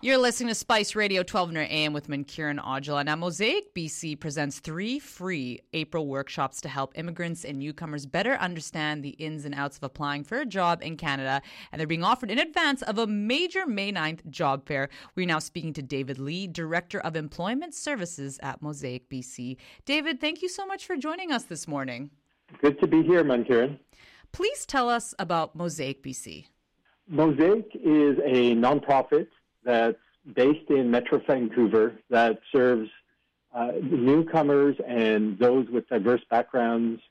You're listening to Spice Radio 1200 AM with Mankiran Aujla. Now, Mosaic BC presents three free April workshops to help immigrants and newcomers better understand the ins and outs of applying for a job in Canada. And they're being offered in advance of a major May 9th job fair. We're now speaking to David Lee, Director of Employment Services at Mosaic BC. David, thank you so much for joining us this morning. Good to be here, Mankiran. Please tell us about Mosaic BC. Mosaic is a nonprofit that's based in Metro Vancouver that serves uh, newcomers and those with diverse backgrounds.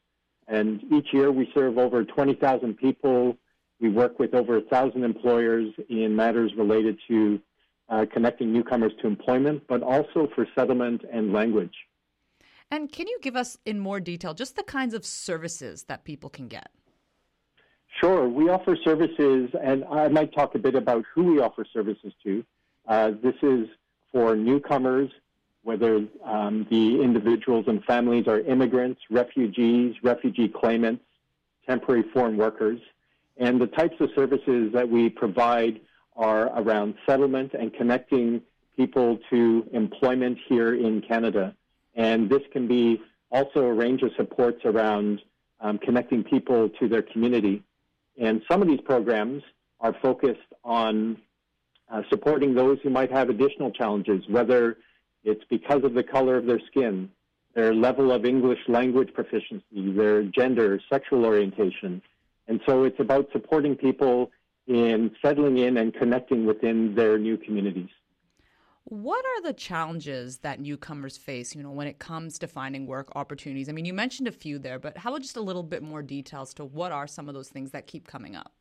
And each year we serve over 20,000 people. We work with over 1,000 employers in matters related to uh, connecting newcomers to employment, but also for settlement and language. And can you give us in more detail just the kinds of services that people can get? Sure. We offer services, and I might talk a bit about who we offer services to. Uh, this is for newcomers, whether um, the individuals and families are immigrants, refugees, refugee claimants, temporary foreign workers. And the types of services that we provide are around settlement and connecting people to employment here in Canada. And this can be also a range of supports around um, connecting people to their community. And some of these programs are focused on uh, supporting those who might have additional challenges, whether it's because of the color of their skin, their level of English language proficiency, their gender, sexual orientation. And so it's about supporting people in settling in and connecting within their new communities. What are the challenges that newcomers face, you know, when it comes to finding work opportunities? I mean, you mentioned a few there, but how about just a little bit more details to what are some of those things that keep coming up?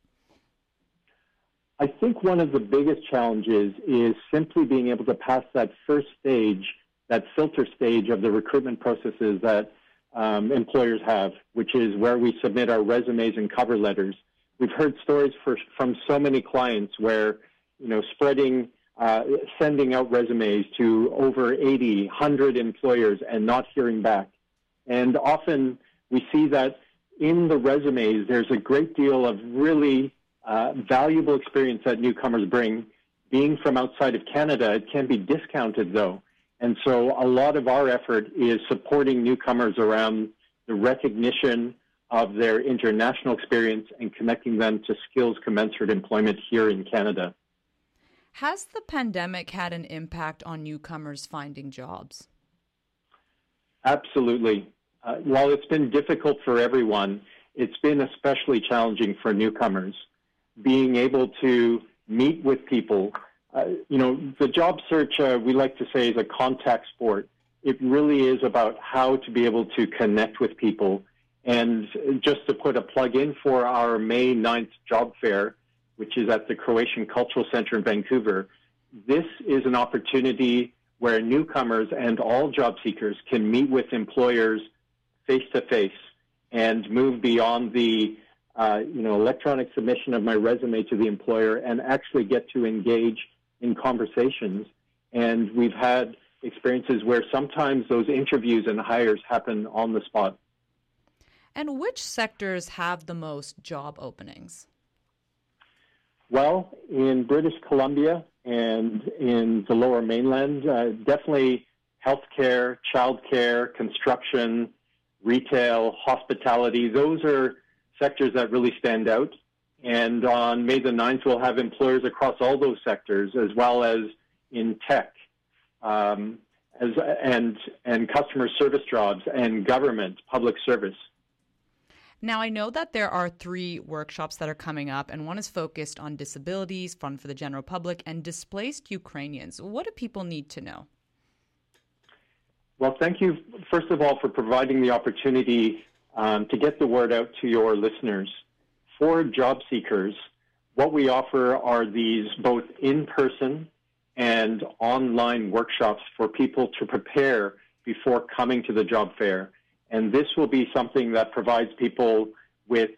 I think one of the biggest challenges is simply being able to pass that first stage, that filter stage of the recruitment processes that um, employers have, which is where we submit our resumes and cover letters. We've heard stories for, from so many clients where, you know, spreading uh, sending out resumes to over 80, 100 employers and not hearing back. And often we see that in the resumes, there's a great deal of really uh, valuable experience that newcomers bring. Being from outside of Canada, it can be discounted though. And so a lot of our effort is supporting newcomers around the recognition of their international experience and connecting them to skills commensurate employment here in Canada. Has the pandemic had an impact on newcomers finding jobs? Absolutely. Uh, while it's been difficult for everyone, it's been especially challenging for newcomers. Being able to meet with people, uh, you know, the job search, uh, we like to say, is a contact sport. It really is about how to be able to connect with people. And just to put a plug in for our May 9th job fair, which is at the Croatian Cultural Center in Vancouver. This is an opportunity where newcomers and all job seekers can meet with employers face to face and move beyond the uh, you know electronic submission of my resume to the employer and actually get to engage in conversations. And we've had experiences where sometimes those interviews and hires happen on the spot. And which sectors have the most job openings? Well, in British Columbia and in the lower mainland, uh, definitely healthcare, childcare, construction, retail, hospitality, those are sectors that really stand out. And on May the 9th, we'll have employers across all those sectors, as well as in tech, um, as, and, and customer service jobs, and government, public service. Now, I know that there are three workshops that are coming up, and one is focused on disabilities, fun for the general public, and displaced Ukrainians. What do people need to know? Well, thank you, first of all, for providing the opportunity um, to get the word out to your listeners. For job seekers, what we offer are these both in person and online workshops for people to prepare before coming to the job fair. And this will be something that provides people with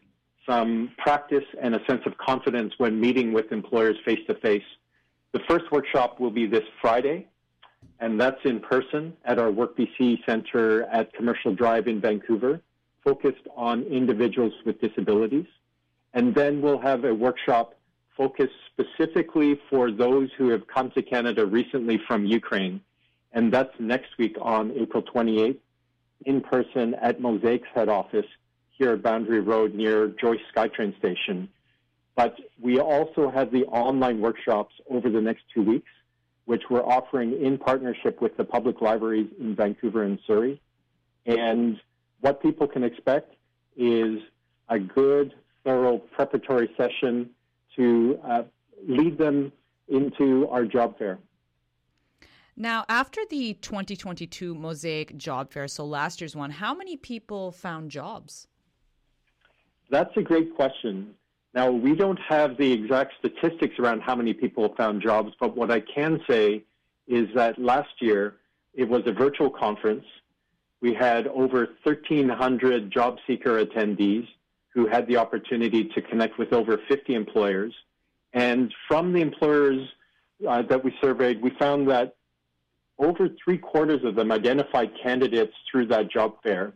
some practice and a sense of confidence when meeting with employers face to face. The first workshop will be this Friday, and that's in person at our WorkBC Center at Commercial Drive in Vancouver, focused on individuals with disabilities. And then we'll have a workshop focused specifically for those who have come to Canada recently from Ukraine. And that's next week on April 28th in person at Mosaic's head office here at Boundary Road near Joyce SkyTrain Station. But we also have the online workshops over the next two weeks, which we're offering in partnership with the public libraries in Vancouver and Surrey. And what people can expect is a good, thorough preparatory session to uh, lead them into our job fair. Now, after the 2022 Mosaic Job Fair, so last year's one, how many people found jobs? That's a great question. Now, we don't have the exact statistics around how many people found jobs, but what I can say is that last year it was a virtual conference. We had over 1,300 job seeker attendees who had the opportunity to connect with over 50 employers. And from the employers uh, that we surveyed, we found that over three quarters of them identified candidates through that job fair,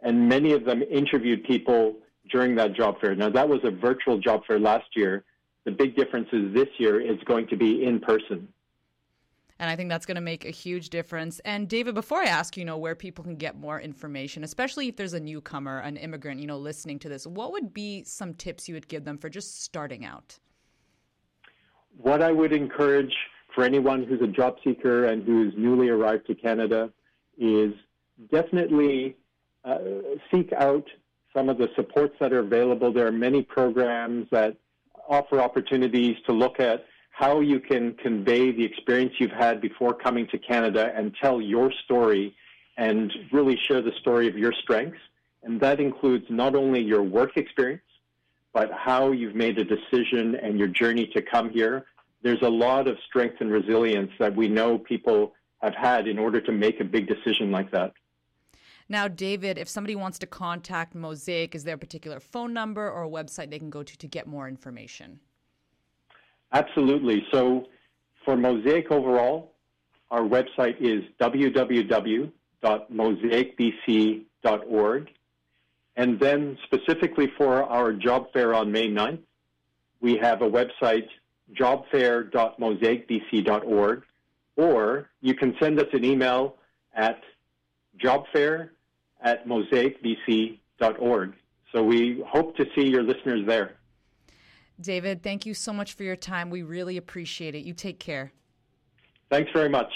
and many of them interviewed people during that job fair. Now, that was a virtual job fair last year. The big difference is this year is going to be in person. And I think that's going to make a huge difference. And David, before I ask, you know, where people can get more information, especially if there's a newcomer, an immigrant, you know, listening to this, what would be some tips you would give them for just starting out? What I would encourage for anyone who's a job seeker and who's newly arrived to Canada is definitely uh, seek out some of the supports that are available. There are many programs that offer opportunities to look at how you can convey the experience you've had before coming to Canada and tell your story and really share the story of your strengths. And that includes not only your work experience, but how you've made a decision and your journey to come here. There's a lot of strength and resilience that we know people have had in order to make a big decision like that. Now, David, if somebody wants to contact Mosaic, is there a particular phone number or a website they can go to to get more information? Absolutely. So, for Mosaic overall, our website is www.mosaicbc.org. And then, specifically for our job fair on May 9th, we have a website, jobfair.mosaicbc.org, or you can send us an email at jobfair at mosaicbc.org. So we hope to see your listeners there. David, thank you so much for your time. We really appreciate it. You take care. Thanks very much.